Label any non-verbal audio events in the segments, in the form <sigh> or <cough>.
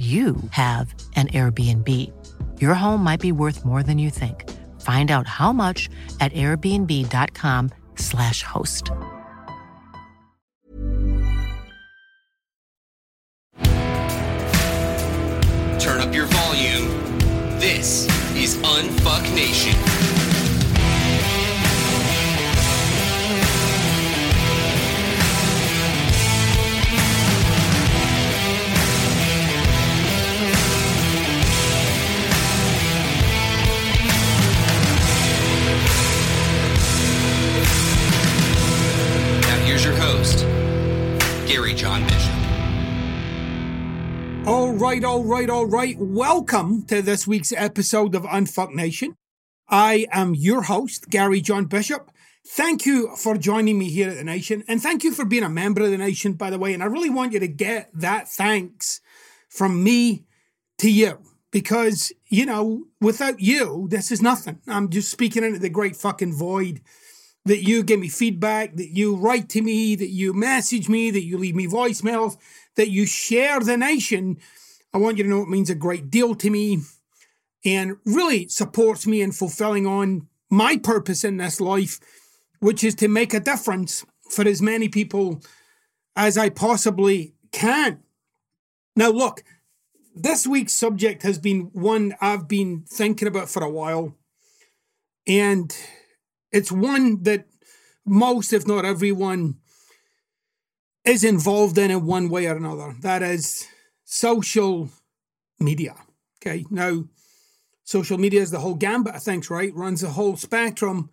you have an Airbnb. Your home might be worth more than you think. Find out how much at airbnb.com/slash host. Turn up your volume. This is Unfuck Nation. Right, all right, all right. Welcome to this week's episode of Unfuck Nation. I am your host, Gary John Bishop. Thank you for joining me here at the Nation, and thank you for being a member of the Nation, by the way. And I really want you to get that thanks from me to you because, you know, without you, this is nothing. I'm just speaking into the great fucking void that you give me feedback, that you write to me, that you message me, that you leave me voicemails, that you share the nation. I want you to know it means a great deal to me and really supports me in fulfilling on my purpose in this life, which is to make a difference for as many people as I possibly can. Now, look, this week's subject has been one I've been thinking about for a while. And it's one that most, if not everyone, is involved in in one way or another. That is social media. Okay. Now, social media is the whole gambit of things, right? Runs the whole spectrum.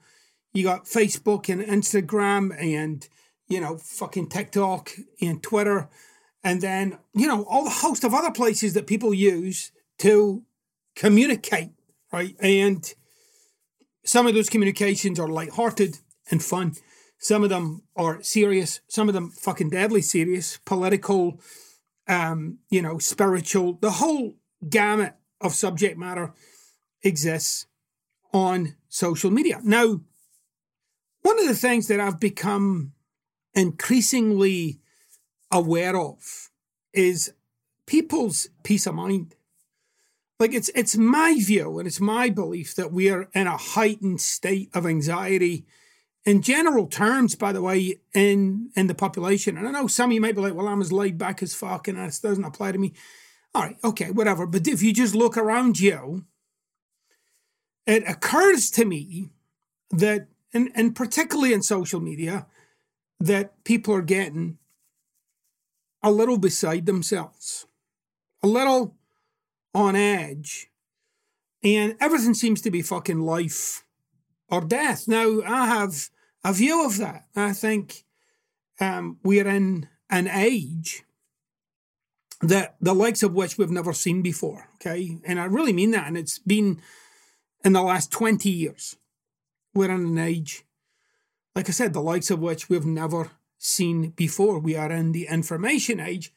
You got Facebook and Instagram and, you know, fucking TikTok and Twitter. And then, you know, all the host of other places that people use to communicate, right? And some of those communications are lighthearted and fun. Some of them are serious. Some of them fucking deadly serious, political, um, you know, spiritual. The whole gamut of subject matter exists on social media. Now, one of the things that I've become increasingly aware of is people's peace of mind. Like it's it's my view and it's my belief that we are in a heightened state of anxiety in general terms, by the way, in in the population. And I know some of you might be like, well, I'm as laid back as fuck and that doesn't apply to me. All right, okay, whatever. But if you just look around you, it occurs to me that and, and particularly in social media, that people are getting a little beside themselves, a little on edge, and everything seems to be fucking life or death. Now, I have a view of that. I think um, we're in an age that the likes of which we've never seen before. Okay. And I really mean that. And it's been in the last 20 years. We're in an age, like I said, the likes of which we've never seen before. We are in the information age.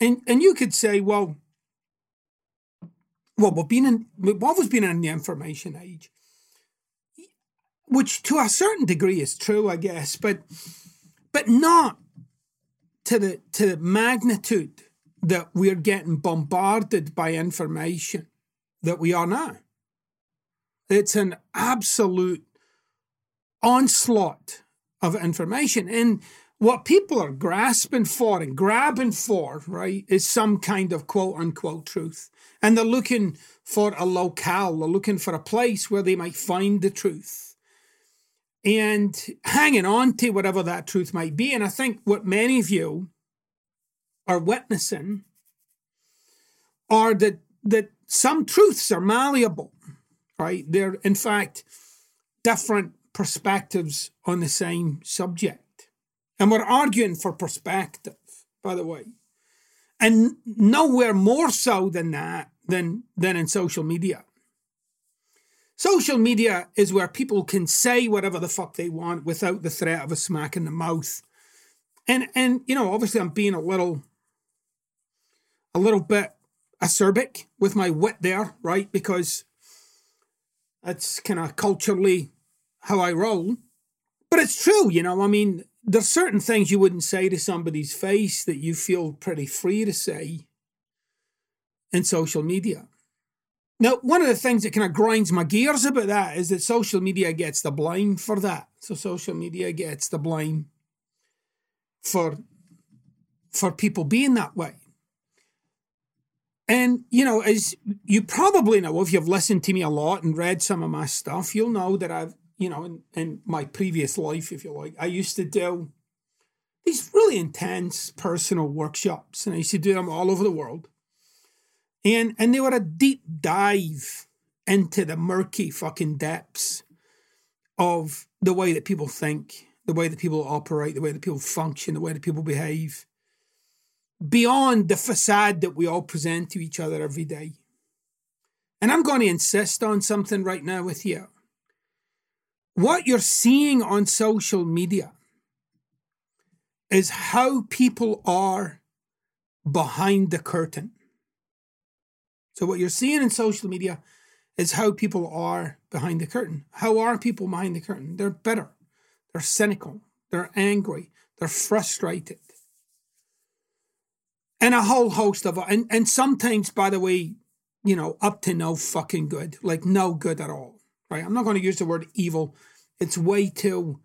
And and you could say, well, well, we've been in we've always been in the information age. Which to a certain degree is true, I guess, but but not to the to the magnitude that we're getting bombarded by information that we are now. It's an absolute onslaught of information. And what people are grasping for and grabbing for, right, is some kind of quote unquote truth. And they're looking for a locale, they're looking for a place where they might find the truth. And hanging on to whatever that truth might be. And I think what many of you are witnessing are that that some truths are malleable, right? They're in fact different perspectives on the same subject. And we're arguing for perspective, by the way. And nowhere more so than that than than in social media. Social media is where people can say whatever the fuck they want without the threat of a smack in the mouth. And and you know, obviously I'm being a little a little bit acerbic with my wit there, right? Because that's kind of culturally how I roll. But it's true, you know. I mean, there's certain things you wouldn't say to somebody's face that you feel pretty free to say in social media. Now, one of the things that kind of grinds my gears about that is that social media gets the blame for that. So social media gets the blame for for people being that way. And you know, as you probably know, if you've listened to me a lot and read some of my stuff, you'll know that I've, you know, in, in my previous life, if you like, I used to do these really intense personal workshops, and I used to do them all over the world and and they were a deep dive into the murky fucking depths of the way that people think, the way that people operate, the way that people function, the way that people behave, beyond the facade that we all present to each other every day. And I'm going to insist on something right now with you. What you're seeing on social media is how people are behind the curtain. So what you're seeing in social media is how people are behind the curtain. How are people behind the curtain? They're bitter, they're cynical, they're angry, they're frustrated. And a whole host of and, and sometimes, by the way, you know, up to no fucking good, like no good at all. Right? I'm not going to use the word evil. It's way too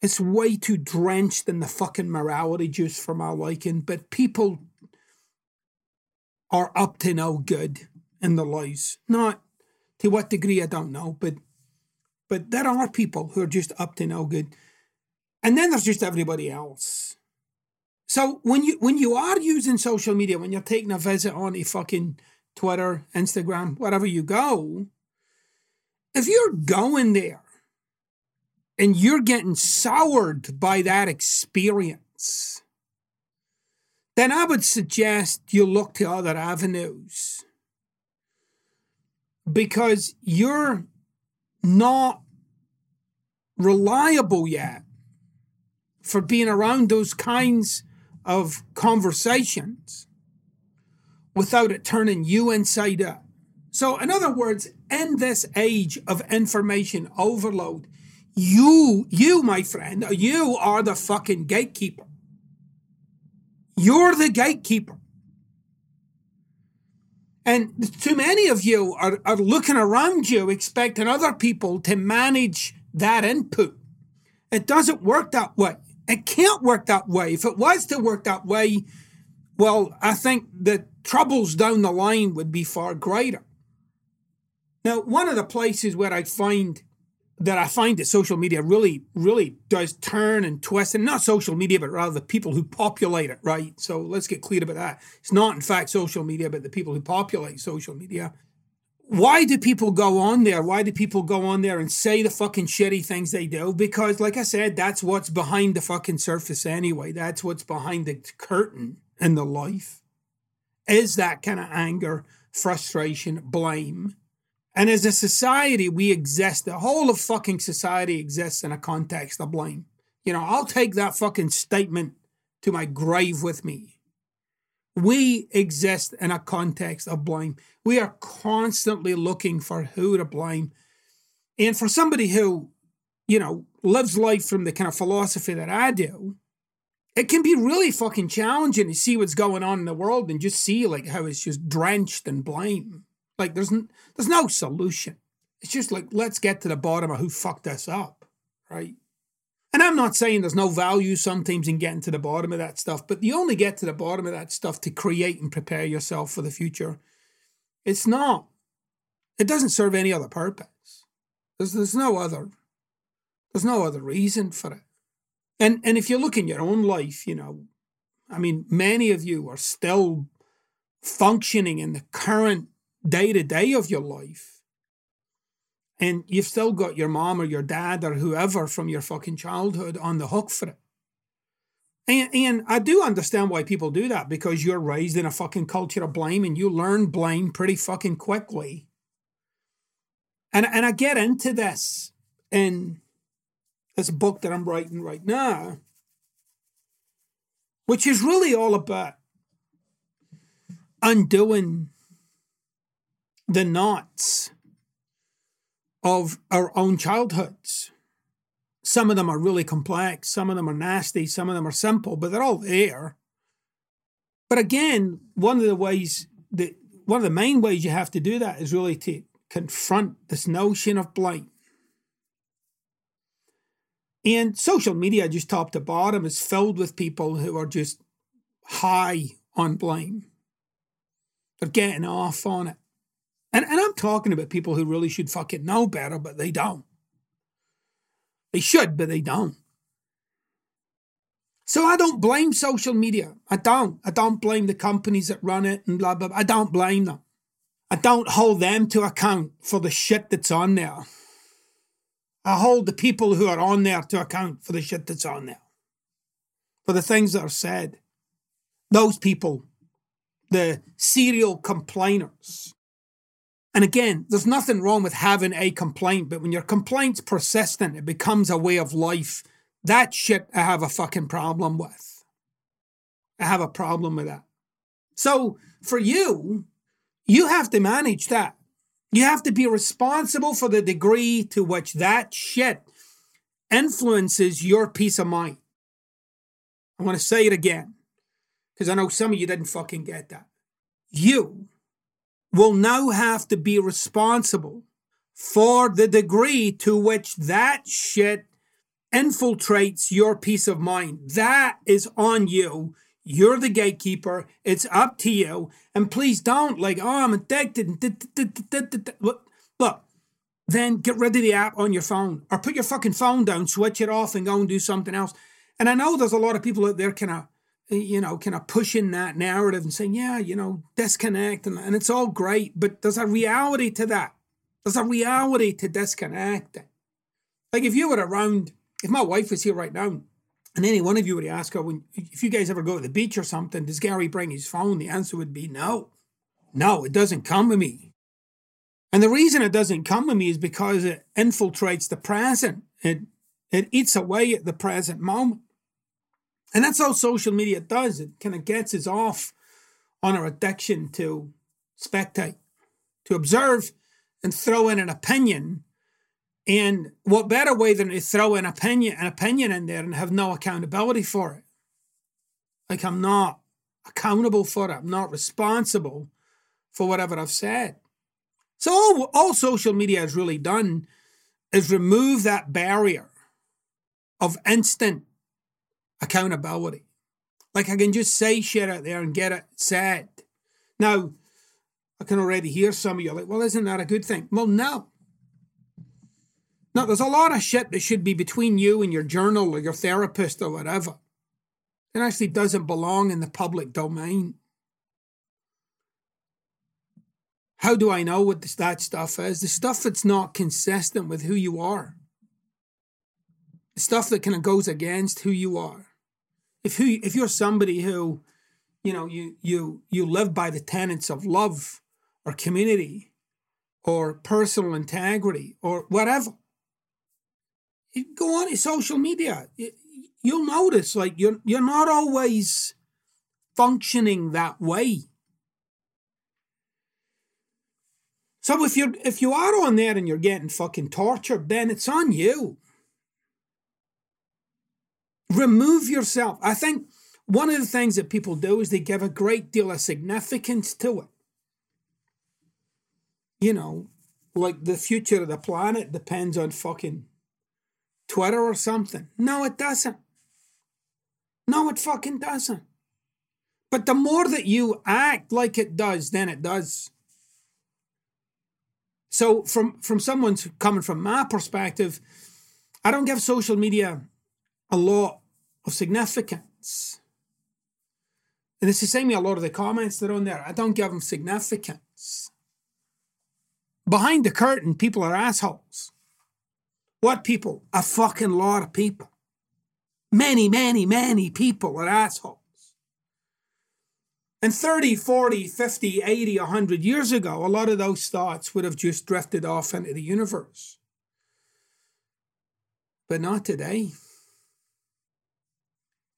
it's way too drenched in the fucking morality juice for my liking. But people are up to no good in their lives. Not to what degree I don't know, but but there are people who are just up to no good. And then there's just everybody else. So when you when you are using social media, when you're taking a visit on a fucking Twitter, Instagram, wherever you go, if you're going there and you're getting soured by that experience, then I would suggest you look to other avenues because you're not reliable yet for being around those kinds of conversations without it turning you inside out. So, in other words, in this age of information overload, you, you, my friend, you are the fucking gatekeeper. You're the gatekeeper. And too many of you are, are looking around you expecting other people to manage that input. It doesn't work that way. It can't work that way. If it was to work that way, well, I think the troubles down the line would be far greater. Now, one of the places where I find that I find that social media really, really does turn and twist, and not social media, but rather the people who populate it, right? So let's get clear about that. It's not, in fact, social media, but the people who populate social media. Why do people go on there? Why do people go on there and say the fucking shitty things they do? Because, like I said, that's what's behind the fucking surface anyway. That's what's behind the curtain in the life. Is that kind of anger, frustration, blame and as a society, we exist, the whole of fucking society exists in a context of blame. You know, I'll take that fucking statement to my grave with me. We exist in a context of blame. We are constantly looking for who to blame. And for somebody who, you know, lives life from the kind of philosophy that I do, it can be really fucking challenging to see what's going on in the world and just see like how it's just drenched in blame. Like there's there's no solution. It's just like let's get to the bottom of who fucked us up, right? And I'm not saying there's no value sometimes in getting to the bottom of that stuff, but you only get to the bottom of that stuff to create and prepare yourself for the future. It's not. It doesn't serve any other purpose. There's there's no other there's no other reason for it. And and if you look in your own life, you know, I mean, many of you are still functioning in the current day to day of your life. And you've still got your mom or your dad or whoever from your fucking childhood on the hook for it. And, and I do understand why people do that because you're raised in a fucking culture of blame and you learn blame pretty fucking quickly. And, and I get into this in this book that I'm writing right now, which is really all about undoing the knots of our own childhoods. Some of them are really complex, some of them are nasty, some of them are simple, but they're all there. But again, one of the ways that one of the main ways you have to do that is really to confront this notion of blame. And social media, just top to bottom, is filled with people who are just high on blame. They're getting off on it. And, and I'm talking about people who really should fucking know better, but they don't. They should, but they don't. So I don't blame social media. I don't. I don't blame the companies that run it and blah, blah, blah. I don't blame them. I don't hold them to account for the shit that's on there. I hold the people who are on there to account for the shit that's on there, for the things that are said. Those people, the serial complainers. And again, there's nothing wrong with having a complaint, but when your complaint's persistent, it becomes a way of life. That shit I have a fucking problem with. I have a problem with that. So for you, you have to manage that. You have to be responsible for the degree to which that shit influences your peace of mind. I want to say it again because I know some of you didn't fucking get that. You will now have to be responsible for the degree to which that shit infiltrates your peace of mind. That is on you. You're the gatekeeper. It's up to you. And please don't like, oh, I'm addicted. Look, then get rid of the app on your phone or put your fucking phone down, switch it off, and go and do something else. And I know there's a lot of people out there kind of, you know, kind of pushing that narrative and saying, yeah, you know, disconnect and, and it's all great. But there's a reality to that. There's a reality to disconnecting. Like if you were around, if my wife was here right now and any one of you would ask her, when, if you guys ever go to the beach or something, does Gary bring his phone? The answer would be no. No, it doesn't come with me. And the reason it doesn't come with me is because it infiltrates the present. It, it eats away at the present moment. And that's how social media does. It kind of gets us off on our addiction to spectate, to observe and throw in an opinion and what better way than to throw an opinion, an opinion in there and have no accountability for it? Like I'm not accountable for it. I'm not responsible for whatever I've said. So all, all social media has really done is remove that barrier of instant accountability. Like I can just say shit out there and get it said. Now, I can already hear some of you like, well, isn't that a good thing? Well, no. Now, there's a lot of shit that should be between you and your journal or your therapist or whatever. It actually doesn't belong in the public domain. How do I know what this, that stuff is? The stuff that's not consistent with who you are. The stuff that kind of goes against who you are. If who if you're somebody who, you know, you you you live by the tenets of love or community or personal integrity or whatever, you go on to social media. You'll notice like you're you're not always functioning that way. So if you're if you are on there and you're getting fucking tortured, then it's on you. Remove yourself. I think one of the things that people do is they give a great deal of significance to it. You know, like the future of the planet depends on fucking Twitter or something. No, it doesn't. No, it fucking doesn't. But the more that you act like it does, then it does. So from from someone's coming from my perspective, I don't give social media a lot of significance. And it's the same with a lot of the comments that are on there. I don't give them significance. Behind the curtain, people are assholes. What people? A fucking lot of people. Many, many, many people are assholes. And 30, 40, 50, 80, 100 years ago, a lot of those thoughts would have just drifted off into the universe. But not today.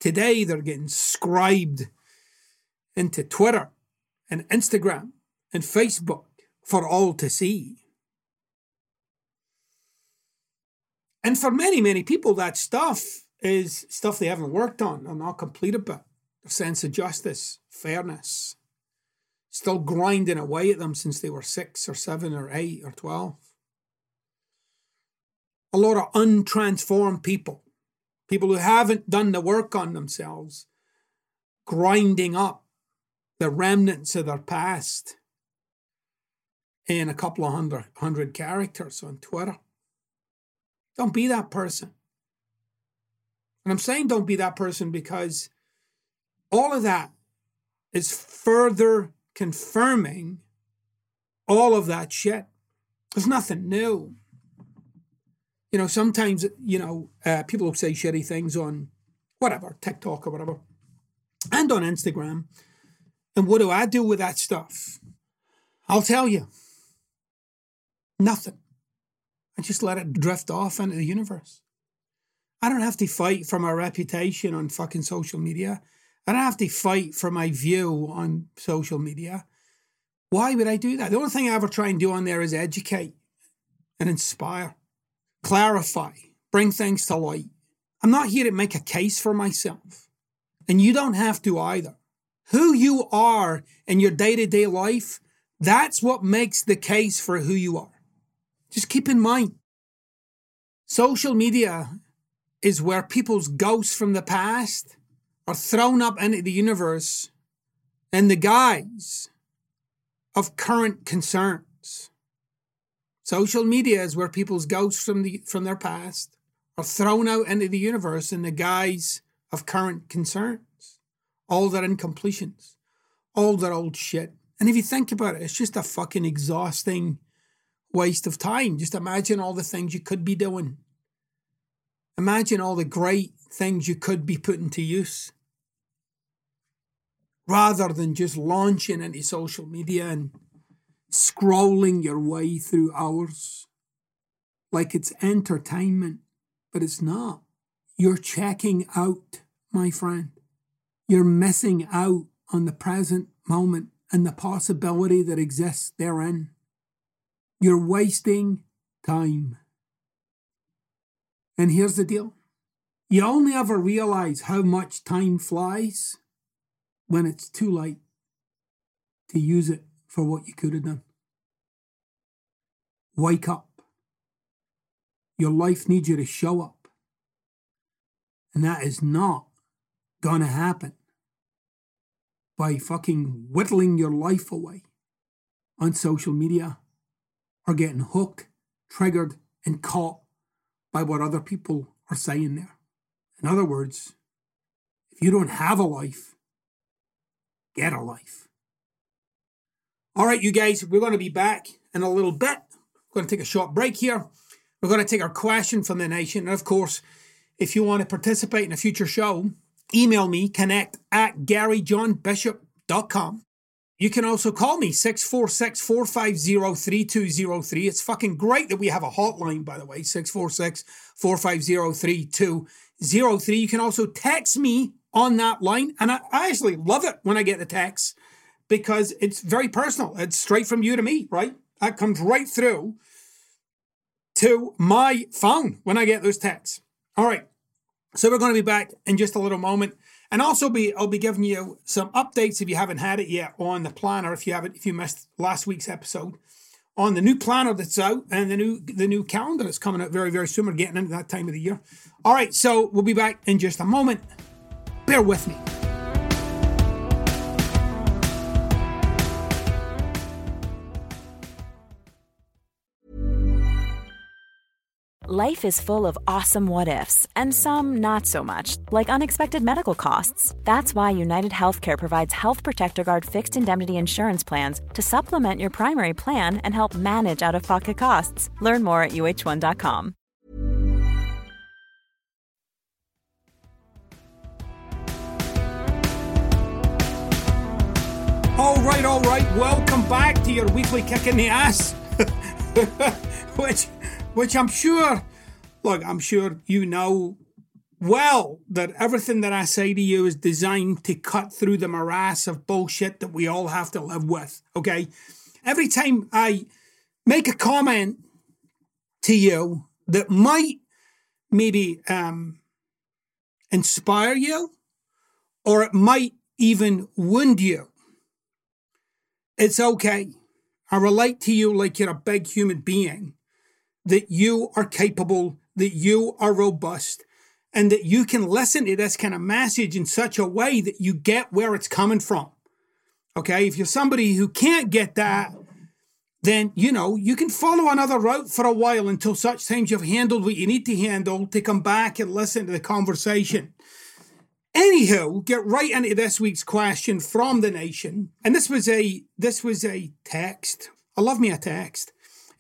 Today, they're getting scribed into Twitter and Instagram and Facebook for all to see. And for many, many people, that stuff is stuff they haven't worked on or not completed but their sense of justice, fairness, still grinding away at them since they were six or seven or eight or 12. A lot of untransformed people, people who haven't done the work on themselves, grinding up the remnants of their past in a couple of hundred, hundred characters on Twitter. Don't be that person. And I'm saying don't be that person because all of that is further confirming all of that shit. There's nothing new. You know, sometimes, you know, uh, people will say shitty things on whatever, TikTok or whatever, and on Instagram. And what do I do with that stuff? I'll tell you nothing. I just let it drift off into the universe. I don't have to fight for my reputation on fucking social media. I don't have to fight for my view on social media. Why would I do that? The only thing I ever try and do on there is educate and inspire, clarify, bring things to light. I'm not here to make a case for myself. And you don't have to either. Who you are in your day to day life, that's what makes the case for who you are. Just keep in mind social media is where people's ghosts from the past are thrown up into the universe in the guise of current concerns. Social media is where people's ghosts from the from their past are thrown out into the universe in the guise of current concerns, all their incompletions, all their old shit. And if you think about it, it's just a fucking exhausting waste of time. Just imagine all the things you could be doing Imagine all the great things you could be putting to use rather than just launching into social media and scrolling your way through hours like it's entertainment, but it's not. You're checking out, my friend. You're missing out on the present moment and the possibility that exists therein. You're wasting time. And here's the deal you only ever realize how much time flies when it's too late to use it for what you could have done. Wake up. Your life needs you to show up. And that is not going to happen by fucking whittling your life away on social media or getting hooked, triggered, and caught by what other people are saying there. In other words, if you don't have a life, get a life. All right, you guys, we're going to be back in a little bit. We're going to take a short break here. We're going to take our question from the nation. And of course, if you want to participate in a future show, email me, connect at garyjohnbishop.com. You can also call me 646 450 3203. It's fucking great that we have a hotline, by the way, 646 450 3203. You can also text me on that line. And I, I actually love it when I get the text because it's very personal. It's straight from you to me, right? That comes right through to my phone when I get those texts. All right. So we're going to be back in just a little moment. And also be I'll be giving you some updates if you haven't had it yet on the planner, if you haven't if you missed last week's episode, on the new planner that's out and the new the new calendar that's coming out very, very soon. We're getting into that time of the year. All right, so we'll be back in just a moment. Bear with me. Life is full of awesome what ifs, and some not so much, like unexpected medical costs. That's why United Healthcare provides Health Protector Guard fixed indemnity insurance plans to supplement your primary plan and help manage out of pocket costs. Learn more at uhone.com. All right, all right, welcome back to your weekly kick in the ass. <laughs> Which which I'm sure, look, I'm sure you know well that everything that I say to you is designed to cut through the morass of bullshit that we all have to live with. Okay, every time I make a comment to you that might maybe um, inspire you, or it might even wound you it's okay. I relate to you like you're a big human being, that you are capable, that you are robust, and that you can listen to this kind of message in such a way that you get where it's coming from. Okay, if you're somebody who can't get that, then you know you can follow another route for a while until such times you've handled what you need to handle to come back and listen to the conversation. Anywho, get right into this week's question from the nation. And this was a this was a text. I love me a text.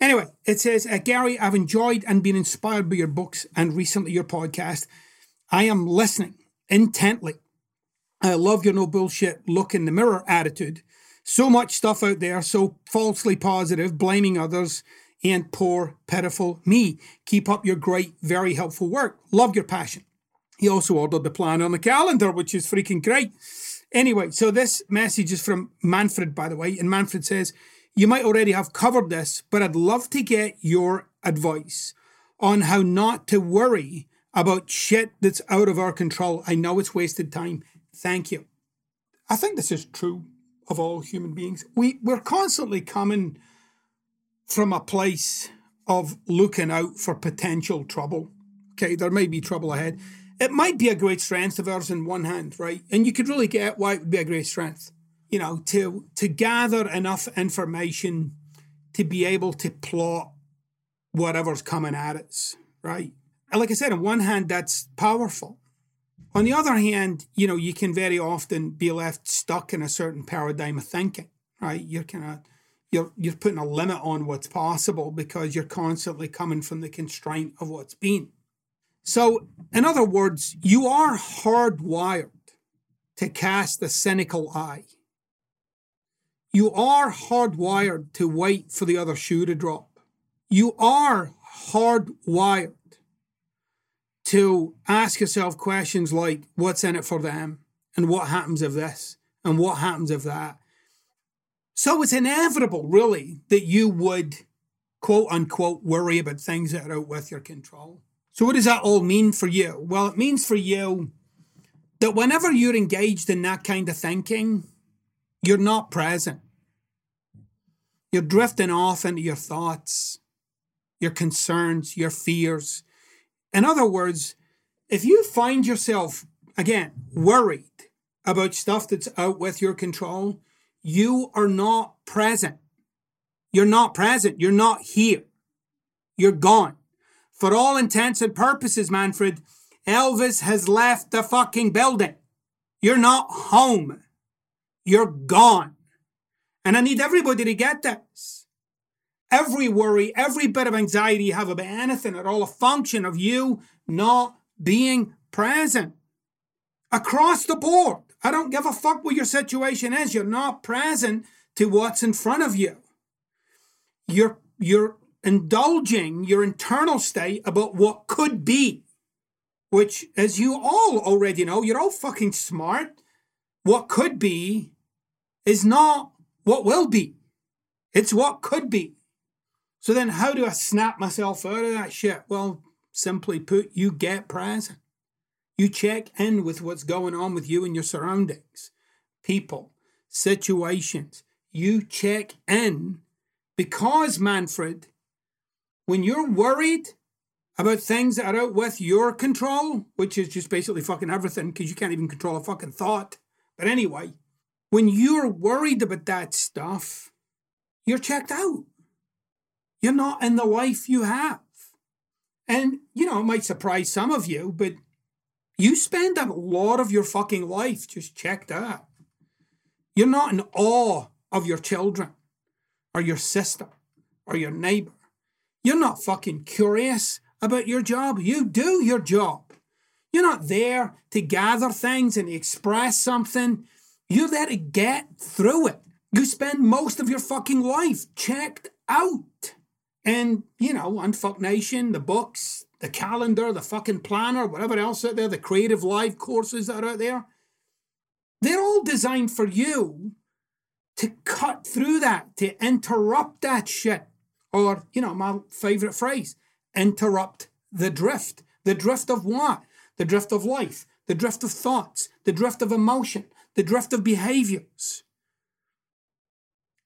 Anyway, it says, uh, Gary, I've enjoyed and been inspired by your books and recently your podcast. I am listening intently. I love your no bullshit look in the mirror attitude. So much stuff out there, so falsely positive, blaming others, and poor, pitiful me. Keep up your great, very helpful work. Love your passion. He also ordered the plan on the calendar, which is freaking great. Anyway, so this message is from Manfred, by the way, and Manfred says, You might already have covered this, but I'd love to get your advice on how not to worry about shit that's out of our control. I know it's wasted time. Thank you. I think this is true of all human beings. We, we're constantly coming from a place of looking out for potential trouble. Okay, there may be trouble ahead it might be a great strength of ours in one hand, right? And you could really get why it would be a great strength, you know, to to gather enough information to be able to plot whatever's coming at us, right? And like I said, on one hand, that's powerful. On the other hand, you know, you can very often be left stuck in a certain paradigm of thinking, right? You're kind of you're you're putting a limit on what's possible because you're constantly coming from the constraint of what's been. So, in other words, you are hardwired to cast a cynical eye. You are hardwired to wait for the other shoe to drop. You are hardwired to ask yourself questions like what's in it for them? And what happens if this? And what happens if that? So it's inevitable, really, that you would quote unquote worry about things that are out with your control. So, what does that all mean for you? Well, it means for you that whenever you're engaged in that kind of thinking, you're not present. You're drifting off into your thoughts, your concerns, your fears. In other words, if you find yourself, again, worried about stuff that's out with your control, you are not present. You're not present. You're not here. You're gone. For all intents and purposes, Manfred, Elvis has left the fucking building. You're not home. You're gone. And I need everybody to get this. Every worry, every bit of anxiety you have about anything at all a function of you not being present. Across the board. I don't give a fuck what your situation is. You're not present to what's in front of you. You're, you're indulging your internal state about what could be, which, as you all already know, you're all fucking smart. What could be is not what will be, it's what could be. So then, how do I snap myself out of that shit? Well, simply put, you get present. You check in with what's going on with you and your surroundings, people, situations. You check in because, Manfred, when you're worried about things that are out with your control, which is just basically fucking everything because you can't even control a fucking thought. But anyway, when you're worried about that stuff, you're checked out. You're not in the life you have. And, you know, it might surprise some of you, but you spend a lot of your fucking life just checked out. You're not in awe of your children or your sister or your neighbor you're not fucking curious about your job. You do your job. You're not there to gather things and express something. You're there to get through it. You spend most of your fucking life checked out. And, you know, Unfuck Nation, the books, the calendar, the fucking planner, whatever else out there, the creative live courses that are out there, they're all designed for you to cut through that, to interrupt that shit. Or, you know, my favorite phrase, interrupt the drift. The drift of what? The drift of life, the drift of thoughts, the drift of emotion, the drift of behaviors.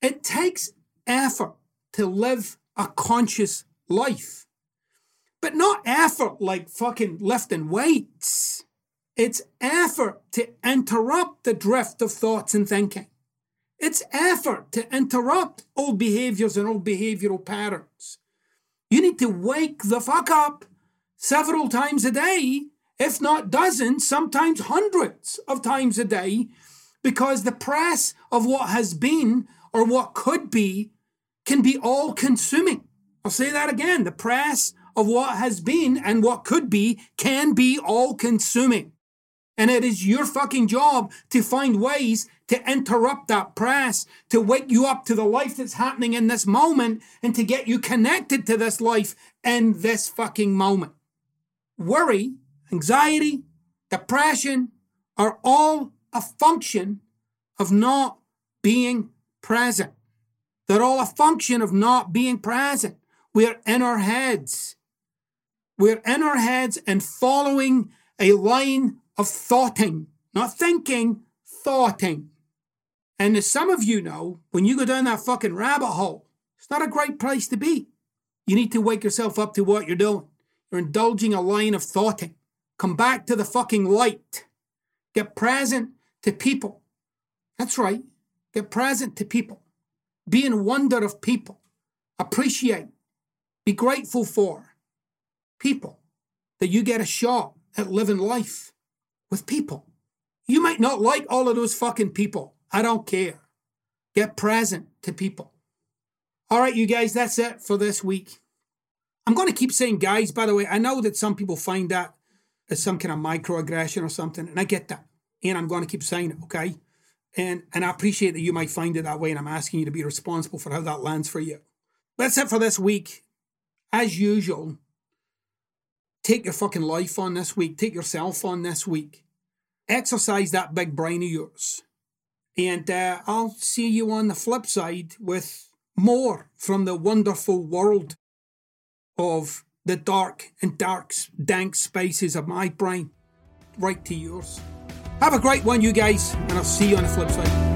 It takes effort to live a conscious life, but not effort like fucking lifting weights. It's effort to interrupt the drift of thoughts and thinking. It's effort to interrupt old behaviors and old behavioral patterns. You need to wake the fuck up several times a day, if not dozens, sometimes hundreds of times a day, because the press of what has been or what could be can be all consuming. I'll say that again. The press of what has been and what could be can be all consuming. And it is your fucking job to find ways to interrupt that press, to wake you up to the life that's happening in this moment, and to get you connected to this life in this fucking moment. Worry, anxiety, depression are all a function of not being present. They're all a function of not being present. We're in our heads. We're in our heads and following a line of thoughting, not thinking, thoughting. And as some of you know, when you go down that fucking rabbit hole, it's not a great place to be. You need to wake yourself up to what you're doing. You're indulging a line of thoughting. Come back to the fucking light. Get present to people. That's right. Get present to people. Be in wonder of people. Appreciate. Be grateful for people. That you get a shot at living life with people. You might not like all of those fucking people. I don't care. Get present to people. All right, you guys, that's it for this week. I'm going to keep saying guys, by the way. I know that some people find that as some kind of microaggression or something, and I get that. And I'm going to keep saying it, okay? And and I appreciate that you might find it that way, and I'm asking you to be responsible for how that lands for you. That's it for this week. As usual, take your fucking life on this week. Take yourself on this week. Exercise that big brain of yours. And uh, I'll see you on the flip side with more from the wonderful world of the dark and dark, dank spaces of my brain right to yours. Have a great one, you guys, and I'll see you on the flip side.